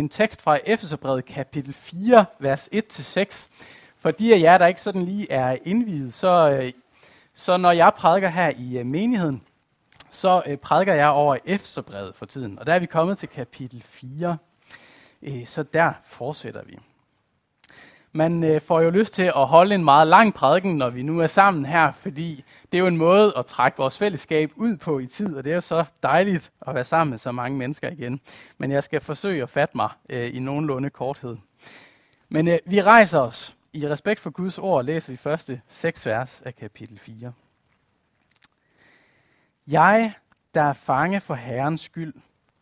en tekst fra Efeserbrevet kapitel 4, vers 1-6. For de af jer, der ikke sådan lige er indvidet, så, øh, så når jeg prædiker her i øh, menigheden, så øh, prædiker jeg over Efeserbrevet for tiden. Og der er vi kommet til kapitel 4, så der fortsætter vi. Man øh, får jo lyst til at holde en meget lang prædiken, når vi nu er sammen her, fordi det er jo en måde at trække vores fællesskab ud på i tid, og det er jo så dejligt at være sammen med så mange mennesker igen. Men jeg skal forsøge at fatte mig øh, i nogenlunde korthed. Men øh, vi rejser os i respekt for Guds ord og læser de første seks vers af kapitel 4. Jeg, der er fange for Herrens skyld,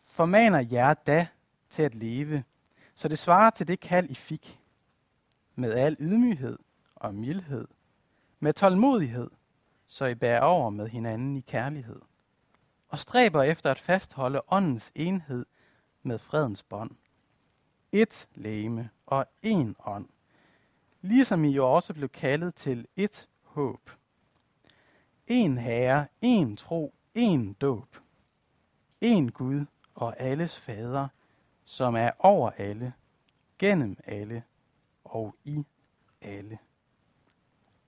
formaner jer da til at leve, så det svarer til det kald, I fik, med al ydmyghed og mildhed, med tålmodighed, så I bærer over med hinanden i kærlighed, og stræber efter at fastholde åndens enhed med fredens bånd. Et læme og en ånd, ligesom I jo også blev kaldet til et håb. En herre, en tro, en dåb. En Gud og alles fader, som er over alle, gennem alle og i alle.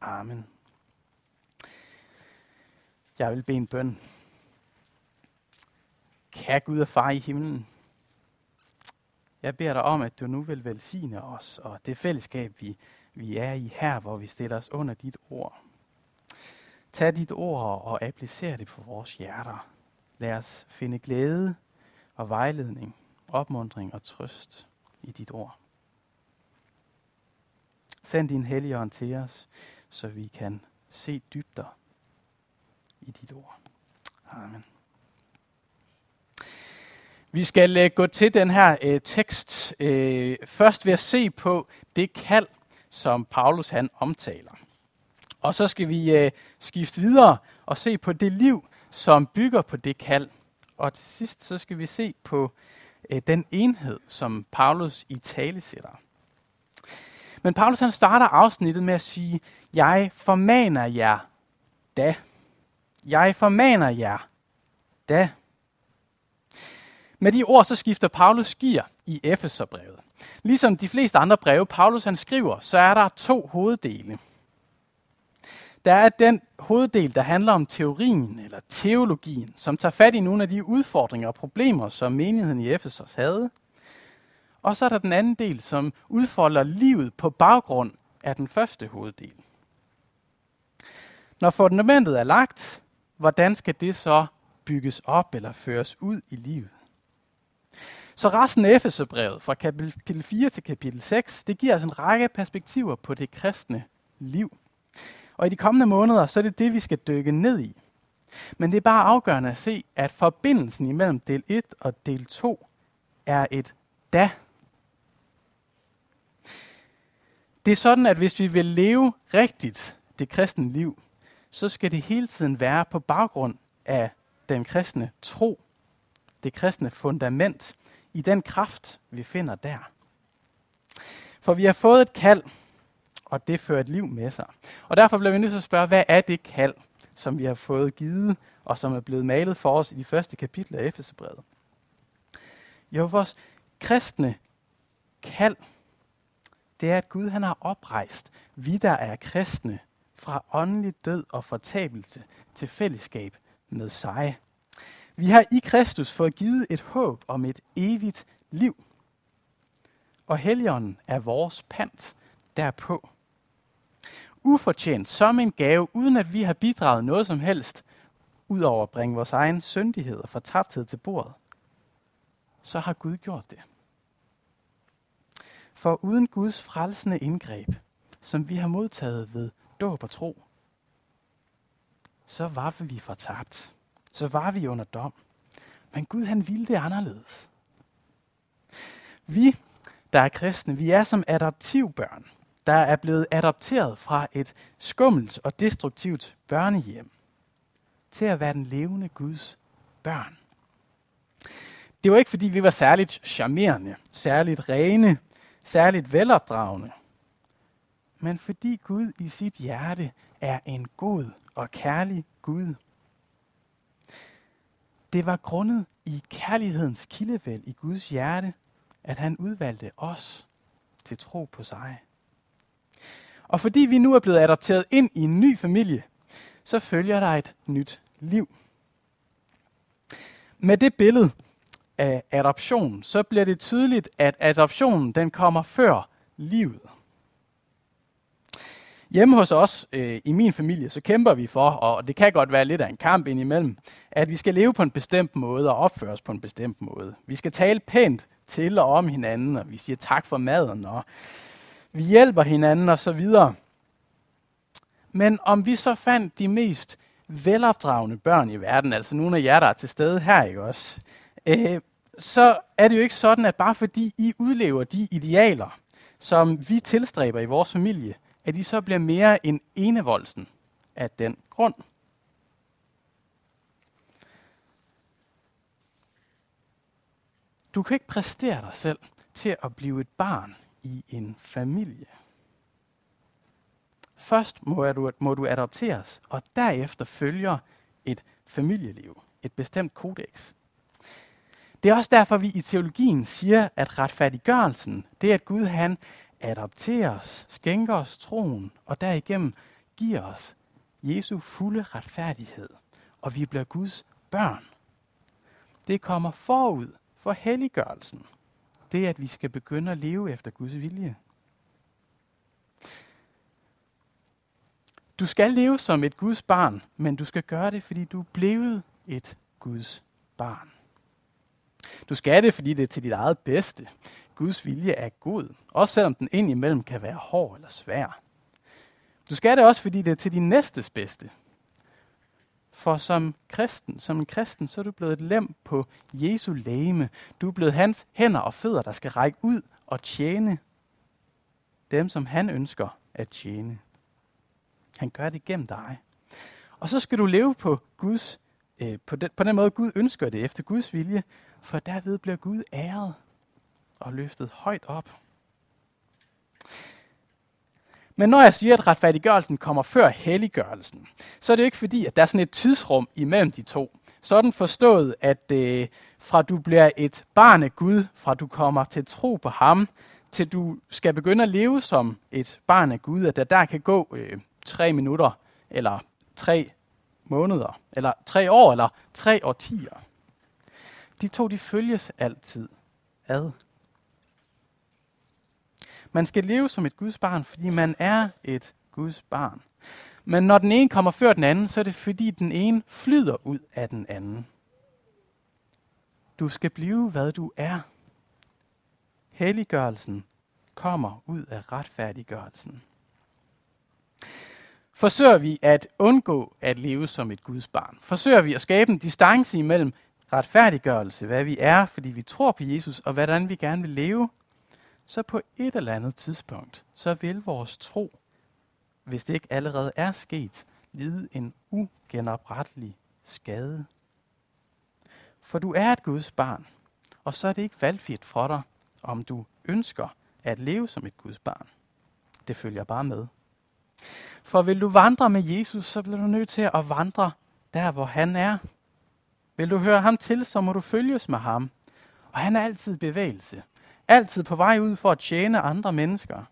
Amen. Jeg vil bede en bøn. Kære Gud og far i himlen, jeg beder dig om, at du nu vil velsigne os og det fællesskab, vi, vi er i her, hvor vi stiller os under dit ord. Tag dit ord og applicer det på vores hjerter. Lad os finde glæde og vejledning, opmundring og trøst i dit ord. Send din hellige ånd til os, så vi kan se dybder i dit ord. Amen. Vi skal uh, gå til den her uh, tekst uh, først ved at se på det kald, som Paulus han omtaler. Og så skal vi uh, skifte videre og se på det liv, som bygger på det kald. Og til sidst så skal vi se på uh, den enhed, som Paulus i tale sætter. Men Paulus han starter afsnittet med at sige, jeg formaner jer da. Jeg formaner jer da. Med de ord så skifter Paulus gear i Efeserbrevet. Ligesom de fleste andre breve, Paulus han skriver, så er der to hoveddele. Der er den hoveddel, der handler om teorien eller teologien, som tager fat i nogle af de udfordringer og problemer, som menigheden i Efesos havde. Og så er der den anden del, som udfolder livet på baggrund af den første hoveddel. Når fundamentet er lagt, hvordan skal det så bygges op eller føres ud i livet? Så resten af Efeserbrevet fra kapitel 4 til kapitel 6, det giver os en række perspektiver på det kristne liv. Og i de kommende måneder, så er det det, vi skal dykke ned i. Men det er bare afgørende at se, at forbindelsen imellem del 1 og del 2 er et da. Det er sådan, at hvis vi vil leve rigtigt det kristne liv, så skal det hele tiden være på baggrund af den kristne tro, det kristne fundament, i den kraft, vi finder der. For vi har fået et kald, og det fører et liv med sig. Og derfor bliver vi nødt til at spørge, hvad er det kald, som vi har fået givet, og som er blevet malet for os i de første kapitler af Efeserbrevet? Jo, vores kristne kald, det er, at Gud han har oprejst vi, der er kristne, fra åndelig død og fortabelse til fællesskab med sig. Vi har i Kristus fået givet et håb om et evigt liv. Og Helligånden er vores pant derpå. Ufortjent som en gave, uden at vi har bidraget noget som helst, udover at bringe vores egen syndighed og fortabthed til bordet, så har Gud gjort det. For uden Guds frelsende indgreb, som vi har modtaget ved dåb og tro, så var vi fortabt. Så var vi under dom. Men Gud han ville det anderledes. Vi, der er kristne, vi er som adoptivbørn, der er blevet adopteret fra et skummelt og destruktivt børnehjem til at være den levende Guds børn. Det var ikke fordi vi var særligt charmerende, særligt rene, særligt velopdragende men fordi Gud i sit hjerte er en god og kærlig Gud. Det var grundet i kærlighedens kildevæld i Guds hjerte, at han udvalgte os til tro på sig. Og fordi vi nu er blevet adopteret ind i en ny familie, så følger der et nyt liv. Med det billede af adoption, så bliver det tydeligt, at adoptionen den kommer før livet. Hjemme hos os, øh, i min familie, så kæmper vi for, og det kan godt være lidt af en kamp indimellem, at vi skal leve på en bestemt måde og opføre os på en bestemt måde. Vi skal tale pænt til og om hinanden, og vi siger tak for maden, og vi hjælper hinanden og så videre. Men om vi så fandt de mest velopdragende børn i verden, altså nogle af jer, der er til stede her, ikke også? Øh, så er det jo ikke sådan, at bare fordi I udlever de idealer, som vi tilstræber i vores familie, at I så bliver mere end enevoldsen af den grund. Du kan ikke præstere dig selv til at blive et barn i en familie. Først må du, må du adopteres, og derefter følger et familieliv, et bestemt kodex. Det er også derfor, vi i teologien siger, at retfærdiggørelsen, det er, at Gud han adopterer os, skænker os troen, og derigennem giver os Jesu fulde retfærdighed, og vi bliver Guds børn. Det kommer forud for helliggørelsen. Det er, at vi skal begynde at leve efter Guds vilje. Du skal leve som et Guds barn, men du skal gøre det, fordi du er blevet et Guds barn. Du skal det, fordi det er til dit eget bedste. Guds vilje er god, også selvom den indimellem kan være hård eller svær. Du skal det også, fordi det er til din næstes bedste. For som kristen, som en kristen, så er du blevet et lem på Jesu lægeme. Du er blevet hans hænder og fødder, der skal række ud og tjene dem, som han ønsker at tjene. Han gør det gennem dig. Og så skal du leve på Guds øh, på, den, på den måde, Gud ønsker det, efter Guds vilje, for derved bliver Gud æret og løftet højt op. Men når jeg siger, at retfærdiggørelsen kommer før helliggørelsen, så er det jo ikke fordi, at der er sådan et tidsrum imellem de to. Sådan forstået, at øh, fra du bliver et barn af Gud, fra du kommer til tro på ham, til du skal begynde at leve som et barn af Gud, at der der kan gå øh, tre minutter, eller tre måneder, eller tre år, eller tre årtier. De to, de følges altid ad. Man skal leve som et Guds barn, fordi man er et Guds barn. Men når den ene kommer før den anden, så er det fordi den ene flyder ud af den anden. Du skal blive, hvad du er. Helliggørelsen kommer ud af retfærdiggørelsen. Forsøger vi at undgå at leve som et Guds barn? Forsøger vi at skabe en distance imellem retfærdiggørelse, hvad vi er, fordi vi tror på Jesus, og hvordan vi gerne vil leve, så på et eller andet tidspunkt, så vil vores tro, hvis det ikke allerede er sket, lide en ugenoprettelig skade. For du er et Guds barn, og så er det ikke valgfrit for dig, om du ønsker at leve som et Guds barn. Det følger bare med. For vil du vandre med Jesus, så bliver du nødt til at vandre der, hvor han er. Vil du høre ham til, så må du følges med ham. Og han er altid i bevægelse. Altid på vej ud for at tjene andre mennesker.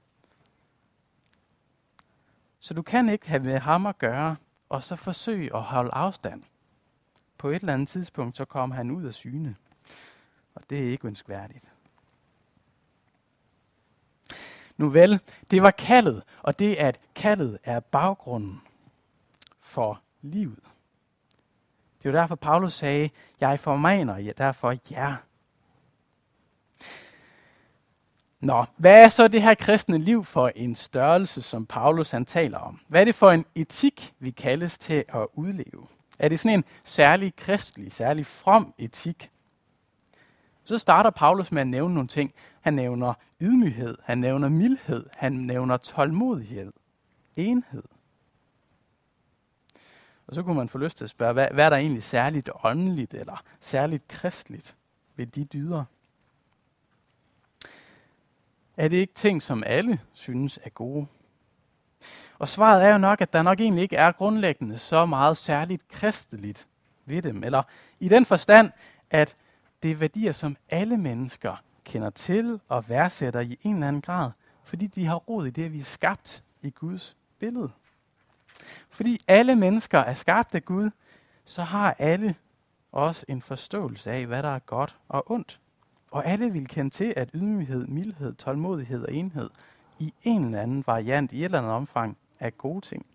Så du kan ikke have med ham at gøre, og så forsøge at holde afstand. På et eller andet tidspunkt, så kommer han ud af syne. Og det er ikke ønskværdigt. Nu vel, det var kaldet, og det at kaldet er baggrunden for livet. Det var derfor, Paulus sagde, jeg formaner jer derfor jer. Nå, hvad er så det her kristne liv for en størrelse, som Paulus han taler om? Hvad er det for en etik, vi kaldes til at udleve? Er det sådan en særlig kristelig, særlig from etik? Så starter Paulus med at nævne nogle ting. Han nævner ydmyghed, han nævner mildhed, han nævner tålmodighed, enhed. Og så kunne man få lyst til at spørge, hvad, hvad er der egentlig særligt åndeligt eller særligt kristligt ved de dyder? Er det ikke ting, som alle synes er gode? Og svaret er jo nok, at der nok egentlig ikke er grundlæggende så meget særligt kristeligt ved dem. Eller i den forstand, at det er værdier, som alle mennesker kender til og værdsætter i en eller anden grad, fordi de har rod i det, at vi er skabt i Guds billede. Fordi alle mennesker er skabt af Gud, så har alle også en forståelse af, hvad der er godt og ondt. Og alle vil kende til, at ydmyghed, mildhed, tålmodighed og enhed i en eller anden variant, i et eller andet omfang, er gode ting.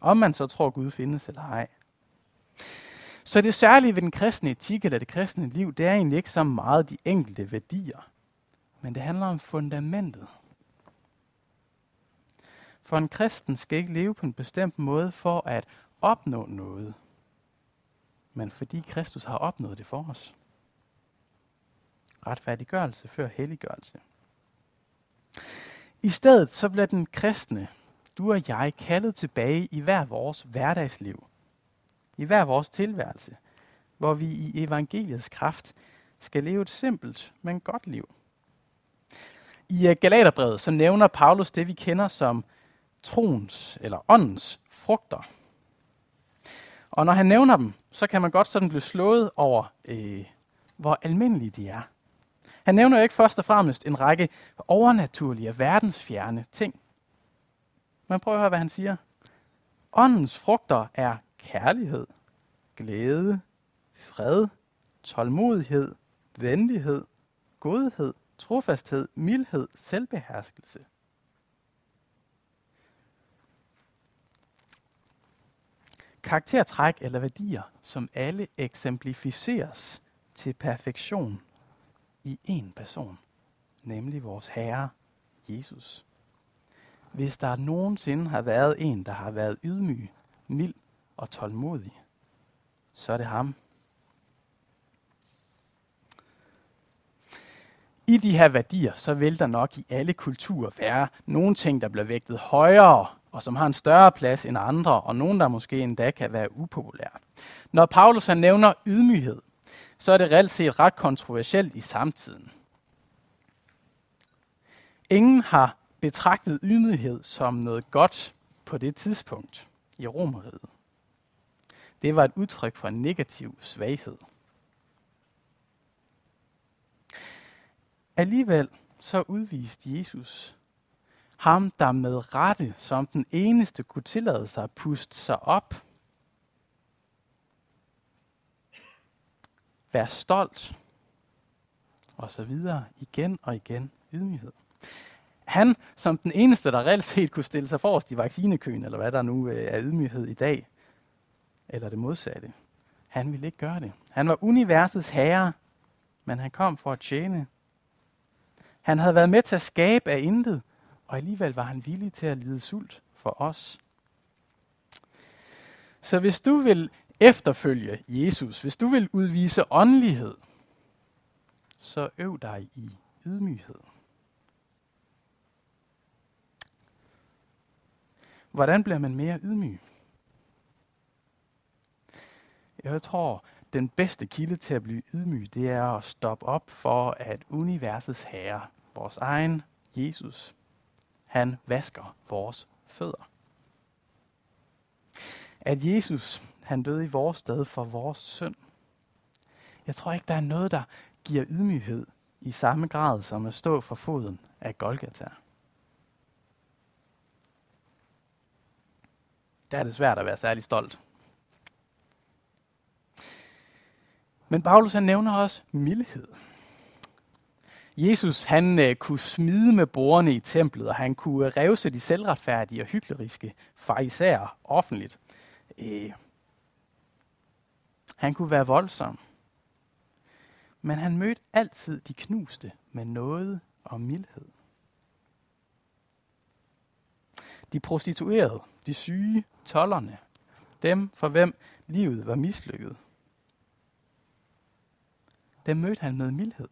Om man så tror, Gud findes eller ej. Så det særlige ved den kristne etik eller det kristne liv, det er egentlig ikke så meget de enkelte værdier, men det handler om fundamentet. For en kristen skal ikke leve på en bestemt måde for at opnå noget, men fordi Kristus har opnået det for os. Retfærdiggørelse før helliggørelse. I stedet så bliver den kristne, du og jeg, kaldet tilbage i hver vores hverdagsliv. I hver vores tilværelse, hvor vi i evangeliets kraft skal leve et simpelt, men godt liv. I Galaterbrevet så nævner Paulus det, vi kender som troens eller åndens frugter. Og når han nævner dem, så kan man godt sådan blive slået over, øh, hvor almindelige de er. Han nævner jo ikke først og fremmest en række overnaturlige og verdensfjerne ting. Man prøver at høre, hvad han siger. Åndens frugter er kærlighed, glæde, fred, tålmodighed, venlighed, godhed, trofasthed, mildhed, selvbeherskelse. Karaktertræk eller værdier, som alle eksemplificeres til perfektion i én person, nemlig vores Herre Jesus. Hvis der nogensinde har været en, der har været ydmyg, mild og tålmodig, så er det ham. I de her værdier, så vil der nok i alle kulturer være nogle ting, der bliver vægtet højere, og som har en større plads end andre, og nogen, der måske endda kan være upopulære. Når Paulus han nævner ydmyghed, så er det reelt set ret kontroversielt i samtiden. Ingen har betragtet ydmyghed som noget godt på det tidspunkt i Romeriet. Det var et udtryk for en negativ svaghed. Alligevel så udviste Jesus ham, der med rette som den eneste kunne tillade sig at puste sig op Vær stolt. Og så videre. Igen og igen. Ydmyghed. Han, som den eneste, der reelt set kunne stille sig forrest i vaccinekøen, eller hvad der nu øh, er ydmyghed i dag, eller det modsatte. Han ville ikke gøre det. Han var universets herre, men han kom for at tjene. Han havde været med til at skabe af intet, og alligevel var han villig til at lide sult for os. Så hvis du vil efterfølge Jesus, hvis du vil udvise åndelighed, så øv dig i ydmyghed. Hvordan bliver man mere ydmyg? Jeg tror, den bedste kilde til at blive ydmyg, det er at stoppe op for, at universets herre, vores egen Jesus, han vasker vores fødder. At Jesus han døde i vores sted for vores synd. Jeg tror ikke, der er noget, der giver ydmyghed i samme grad som at stå for foden af Golgata. Der er det svært at være særlig stolt. Men Paulus han nævner også mildhed. Jesus han øh, kunne smide med borgerne i templet, og han kunne øh, revse de selvretfærdige og hykleriske farisæer offentligt. Øh, han kunne være voldsom. Men han mødte altid de knuste med noget og mildhed. De prostituerede, de syge, tollerne, dem for hvem livet var mislykket. Dem mødte han med mildhed.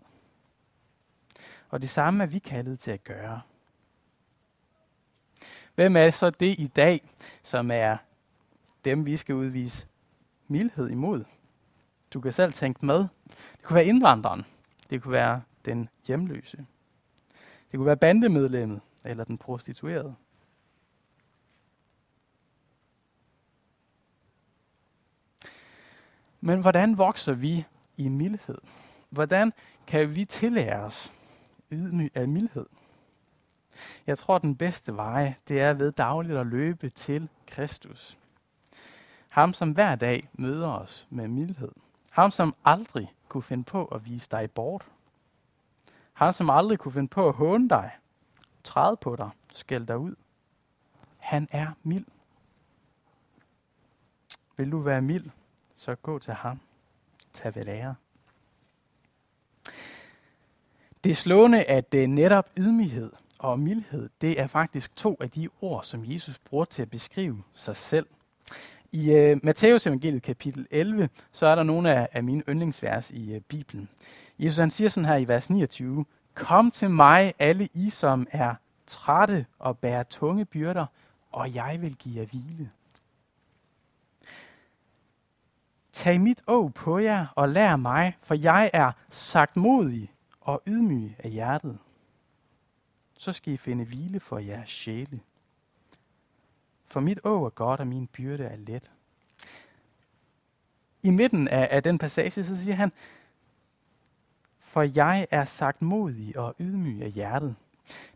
Og det samme er vi kaldet til at gøre. Hvem er så det i dag, som er dem, vi skal udvise mildhed imod? Du kan selv tænke med. Det kunne være indvandreren. Det kunne være den hjemløse. Det kunne være bandemedlemmet eller den prostituerede. Men hvordan vokser vi i mildhed? Hvordan kan vi tillære os ydmy, af mildhed. Jeg tror, den bedste vej, det er ved dagligt at løbe til Kristus. Ham, som hver dag møder os med mildhed. Ham, som aldrig kunne finde på at vise dig bort. Ham, som aldrig kunne finde på at håne dig, træde på dig, skælde dig ud. Han er mild. Vil du være mild, så gå til ham. Tag ved lære. Det er slående, at øh, netop ydmyghed og mildhed, det er faktisk to af de ord, som Jesus bruger til at beskrive sig selv. I uh, Matteus evangeliet kapitel 11, så er der nogle af, af mine yndlingsvers i uh, Bibelen. Jesus han siger sådan her i vers 29, Kom til mig, alle I, som er trætte og bærer tunge byrder, og jeg vil give jer hvile. Tag mit å på jer og lær mig, for jeg er sagt modig og ydmyg af hjertet. Så skal I finde hvile for jeres sjæle. For mit å er godt, og min byrde er let. I midten af, af den passage, så siger han, for jeg er sagt modig og ydmyg af hjertet.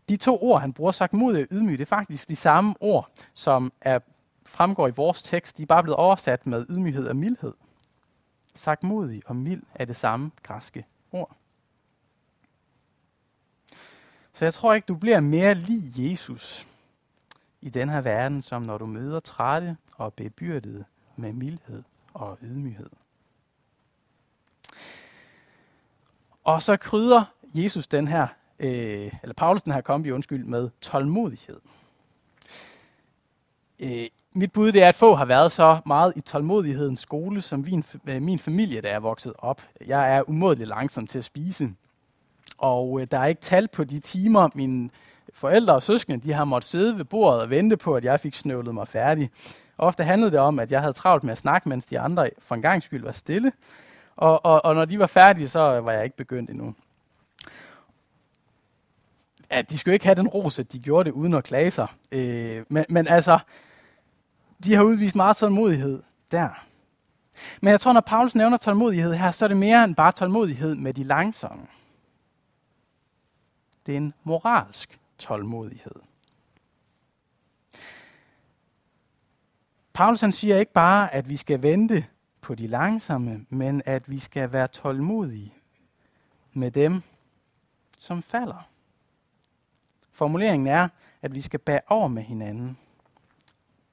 De to ord, han bruger, sagt modig og ydmyg, det er faktisk de samme ord, som er, fremgår i vores tekst. De er bare blevet oversat med ydmyghed og mildhed. Sagt modig og mild er det samme græske ord. Så jeg tror ikke, du bliver mere lig Jesus i den her verden, som når du møder trætte og bebyrdede med mildhed og ydmyghed. Og så krydder Jesus den her, øh, eller Paulus den her kombi, undskyld, med tålmodighed. Øh, mit bud det er, at få har været så meget i tålmodighedens skole, som min, øh, min familie, der er vokset op. Jeg er umådeligt langsom til at spise. Og øh, der er ikke tal på de timer, mine forældre og søskende de har måttet sidde ved bordet og vente på, at jeg fik snøvlet mig færdig. Ofte handlede det om, at jeg havde travlt med at snakke, mens de andre for en gang skyld var stille. Og, og, og når de var færdige, så var jeg ikke begyndt endnu. Ja, de skulle ikke have den ros, at de gjorde det uden at klage sig. Øh, men, men altså, de har udvist meget tålmodighed der. Men jeg tror, når Paulus nævner tålmodighed her, så er det mere end bare tålmodighed med de langsomme. Det er en moralsk tålmodighed. Paulus han siger ikke bare, at vi skal vente på de langsomme, men at vi skal være tålmodige med dem, som falder. Formuleringen er, at vi skal bære over med hinanden.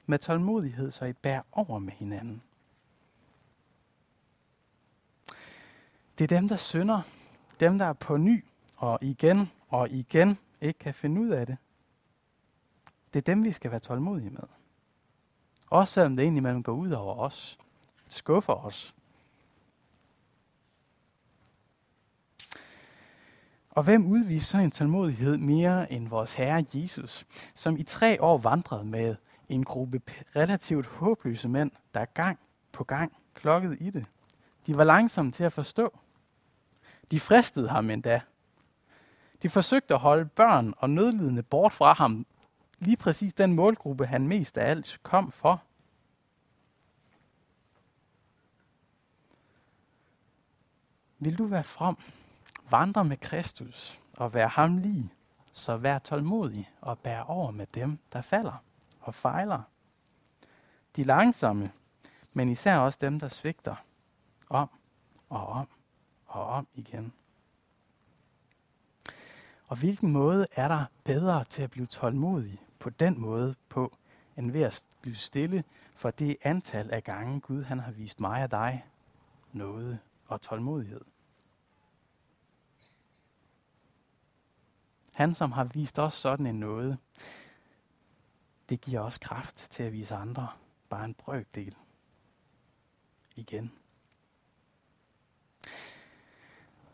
Med tålmodighed, så I bærer over med hinanden. Det er dem, der synder. Dem, der er på ny og igen og igen ikke kan finde ud af det. Det er dem, vi skal være tålmodige med. Også selvom det egentlig indimellem går ud over os. Skuffer os. Og hvem udviste sådan en tålmodighed mere end vores Herre Jesus, som i tre år vandrede med en gruppe relativt håbløse mænd, der gang på gang klokkede i det. De var langsomme til at forstå. De fristede ham endda. De forsøgte at holde børn og nødlidende bort fra ham, lige præcis den målgruppe, han mest af alt kom for. Vil du være from, vandre med Kristus og være ham lige, så vær tålmodig og bær over med dem, der falder og fejler. De langsomme, men især også dem, der svigter om og om og om igen. Og hvilken måde er der bedre til at blive tålmodig på den måde på, end ved at blive stille for det antal af gange Gud han har vist mig og dig noget og tålmodighed. Han, som har vist os sådan en noget, det giver os kraft til at vise andre bare en brøkdel igen.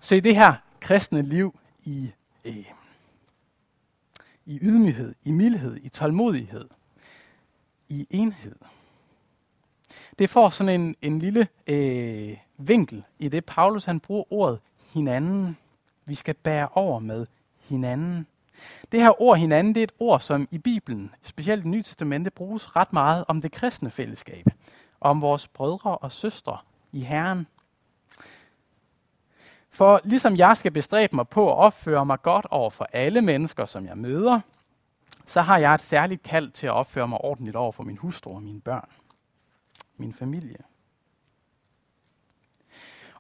Se det her kristne liv i, øh, i ydmyghed, i mildhed, i tålmodighed, i enhed. Det får sådan en, en lille øh, vinkel i det, Paulus han bruger ordet hinanden. Vi skal bære over med hinanden. Det her ord hinanden, det er et ord, som i Bibelen, specielt i Nye Testamente, bruges ret meget om det kristne fællesskab. Om vores brødre og søstre i Herren. For ligesom jeg skal bestræbe mig på at opføre mig godt over for alle mennesker, som jeg møder, så har jeg et særligt kald til at opføre mig ordentligt over for min hustru og mine børn, min familie.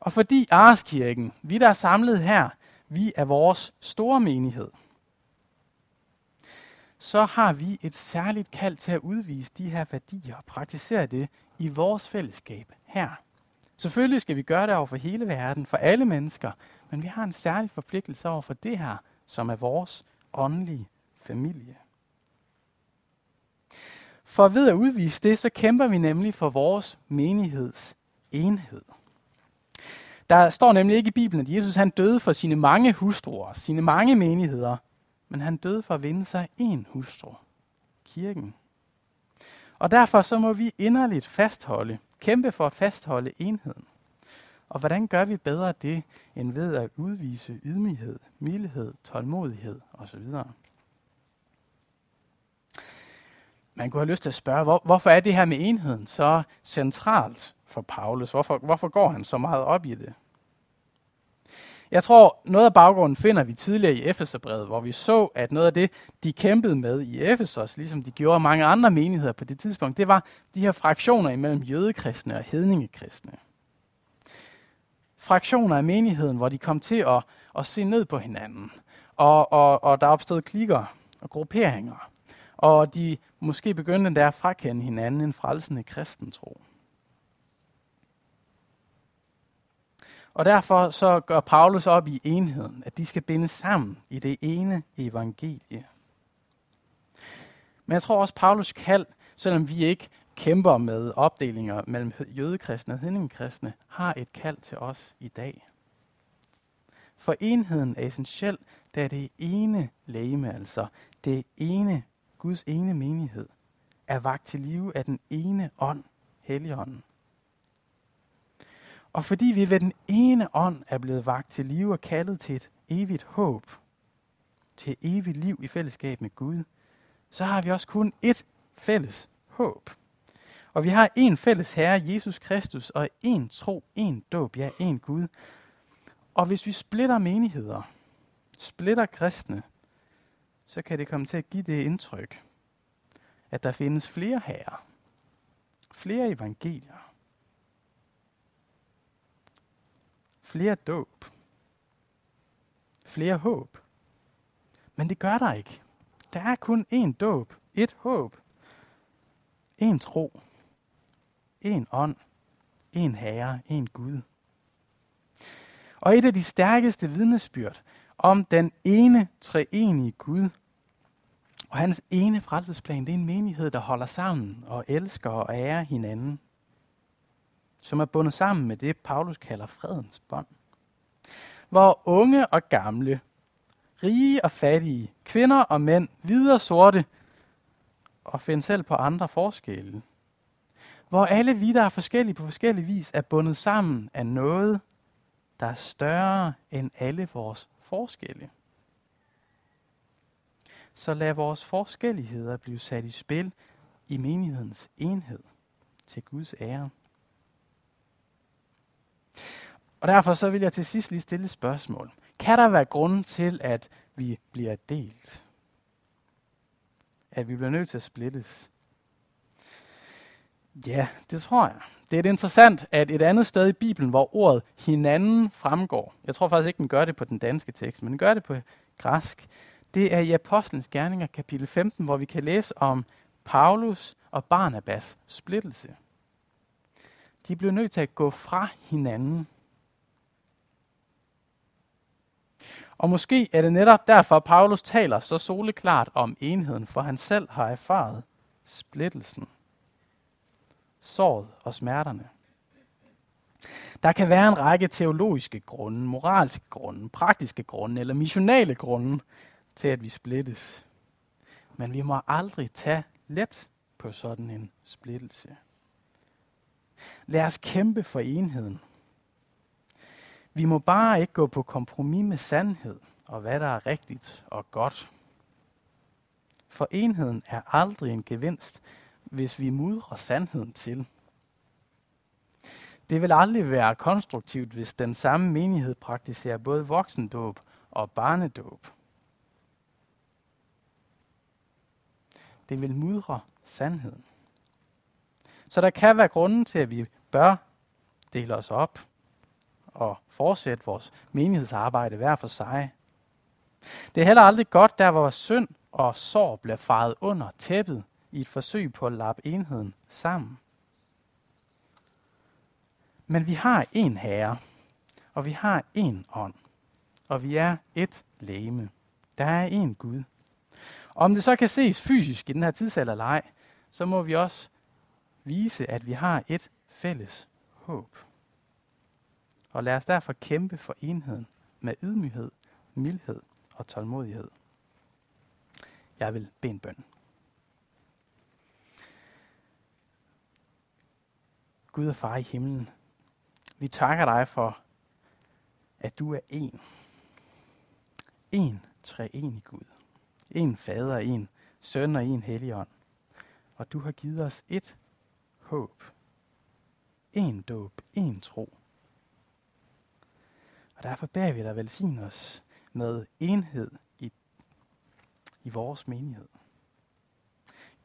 Og fordi Arskirken, vi der er samlet her, vi er vores store menighed, så har vi et særligt kald til at udvise de her værdier og praktisere det i vores fællesskab her. Selvfølgelig skal vi gøre det over for hele verden, for alle mennesker, men vi har en særlig forpligtelse over for det her, som er vores åndelige familie. For ved at udvise det, så kæmper vi nemlig for vores menigheds enhed. Der står nemlig ikke i Bibelen, at Jesus han døde for sine mange hustruer, sine mange menigheder, men han døde for at vinde sig en hustru, kirken. Og derfor så må vi inderligt fastholde, kæmpe for at fastholde enheden. Og hvordan gør vi bedre det, end ved at udvise ydmyghed, mildhed, tålmodighed osv.? Man kunne have lyst til at spørge, hvor, hvorfor er det her med enheden så centralt for Paulus? Hvorfor, hvorfor går han så meget op i det? Jeg tror, noget af baggrunden finder vi tidligere i Efeserbrevet, hvor vi så, at noget af det, de kæmpede med i Efesos, ligesom de gjorde mange andre menigheder på det tidspunkt, det var de her fraktioner imellem jødekristne og hedningekristne. Fraktioner af menigheden, hvor de kom til at, at se ned på hinanden, og, og, og der opstod klikker og grupperinger, og de måske begyndte der at frakende hinanden en frelsende kristentro. Og derfor så gør Paulus op i enheden, at de skal binde sammen i det ene evangelie. Men jeg tror også, Paulus kald, selvom vi ikke kæmper med opdelinger mellem jødekristne og hedningekristne, har et kald til os i dag. For enheden er essentiel, da det ene lægeme, altså det ene, Guds ene menighed, er vagt til live af den ene ånd, Helligånden. Og fordi vi ved den ene ånd er blevet vagt til liv og kaldet til et evigt håb, til evigt liv i fællesskab med Gud, så har vi også kun ét fælles håb. Og vi har en fælles Herre, Jesus Kristus, og en tro, en dåb, ja, en Gud. Og hvis vi splitter menigheder, splitter kristne, så kan det komme til at give det indtryk, at der findes flere herrer, flere evangelier, flere dåb, flere håb. Men det gør der ikke. Der er kun én dåb, et håb, en tro, en ånd, en herre, en Gud. Og et af de stærkeste vidnesbyrd om den ene treenige Gud og hans ene frelsesplan, det er en menighed, der holder sammen og elsker og ærer hinanden som er bundet sammen med det, Paulus kalder fredens bånd. Hvor unge og gamle, rige og fattige, kvinder og mænd, hvide og sorte, og find selv på andre forskelle. Hvor alle vi, der er forskellige på forskellige vis, er bundet sammen af noget, der er større end alle vores forskelle. Så lad vores forskelligheder blive sat i spil i menighedens enhed til Guds ære. Og derfor så vil jeg til sidst lige stille et spørgsmål. Kan der være grund til, at vi bliver delt? At vi bliver nødt til at splittes? Ja, det tror jeg. Det er et interessant, at et andet sted i Bibelen, hvor ordet hinanden fremgår, jeg tror faktisk ikke, den gør det på den danske tekst, men den gør det på græsk, det er i Apostlenes Gerninger kapitel 15, hvor vi kan læse om Paulus og Barnabas splittelse. De blev nødt til at gå fra hinanden Og måske er det netop derfor, Paulus taler så soleklart om enheden, for han selv har erfaret splittelsen, såret og smerterne. Der kan være en række teologiske grunde, moralske grunde, praktiske grunde eller missionale grunde til, at vi splittes. Men vi må aldrig tage let på sådan en splittelse. Lad os kæmpe for enheden. Vi må bare ikke gå på kompromis med sandhed og hvad der er rigtigt og godt. For enheden er aldrig en gevinst, hvis vi mudrer sandheden til. Det vil aldrig være konstruktivt, hvis den samme menighed praktiserer både voksendåb og barnedåb. Det vil mudre sandheden. Så der kan være grunden til, at vi bør dele os op og fortsætte vores menighedsarbejde hver for sig. Det er heller aldrig godt, der hvor synd og sår bliver faret under tæppet i et forsøg på at lappe enheden sammen. Men vi har en herre, og vi har en ånd, og vi er et læme. Der er en Gud. Om det så kan ses fysisk i den her tidsalder eller ej, så må vi også vise, at vi har et fælles håb. Og lad os derfor kæmpe for enheden med ydmyghed, mildhed og tålmodighed. Jeg vil bede en bøn. Gud og far i himlen, vi takker dig for, at du er en. En i Gud. En fader, en søn og en helligånd. Og du har givet os et håb. En dåb, en tro. Og derfor beder vi dig velsigne os med enhed i, i vores menighed.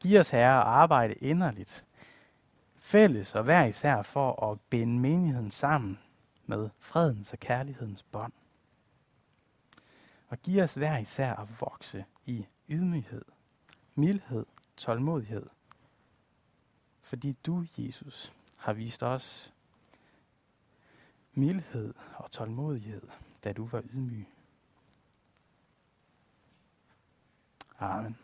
Giv os, Herre, at arbejde inderligt, fælles og hver især for at binde menigheden sammen med fredens og kærlighedens bånd. Og giv os hver især at vokse i ydmyghed, mildhed, tålmodighed. Fordi du, Jesus, har vist os mildhed og tålmodighed, da du var ydmyg. Amen.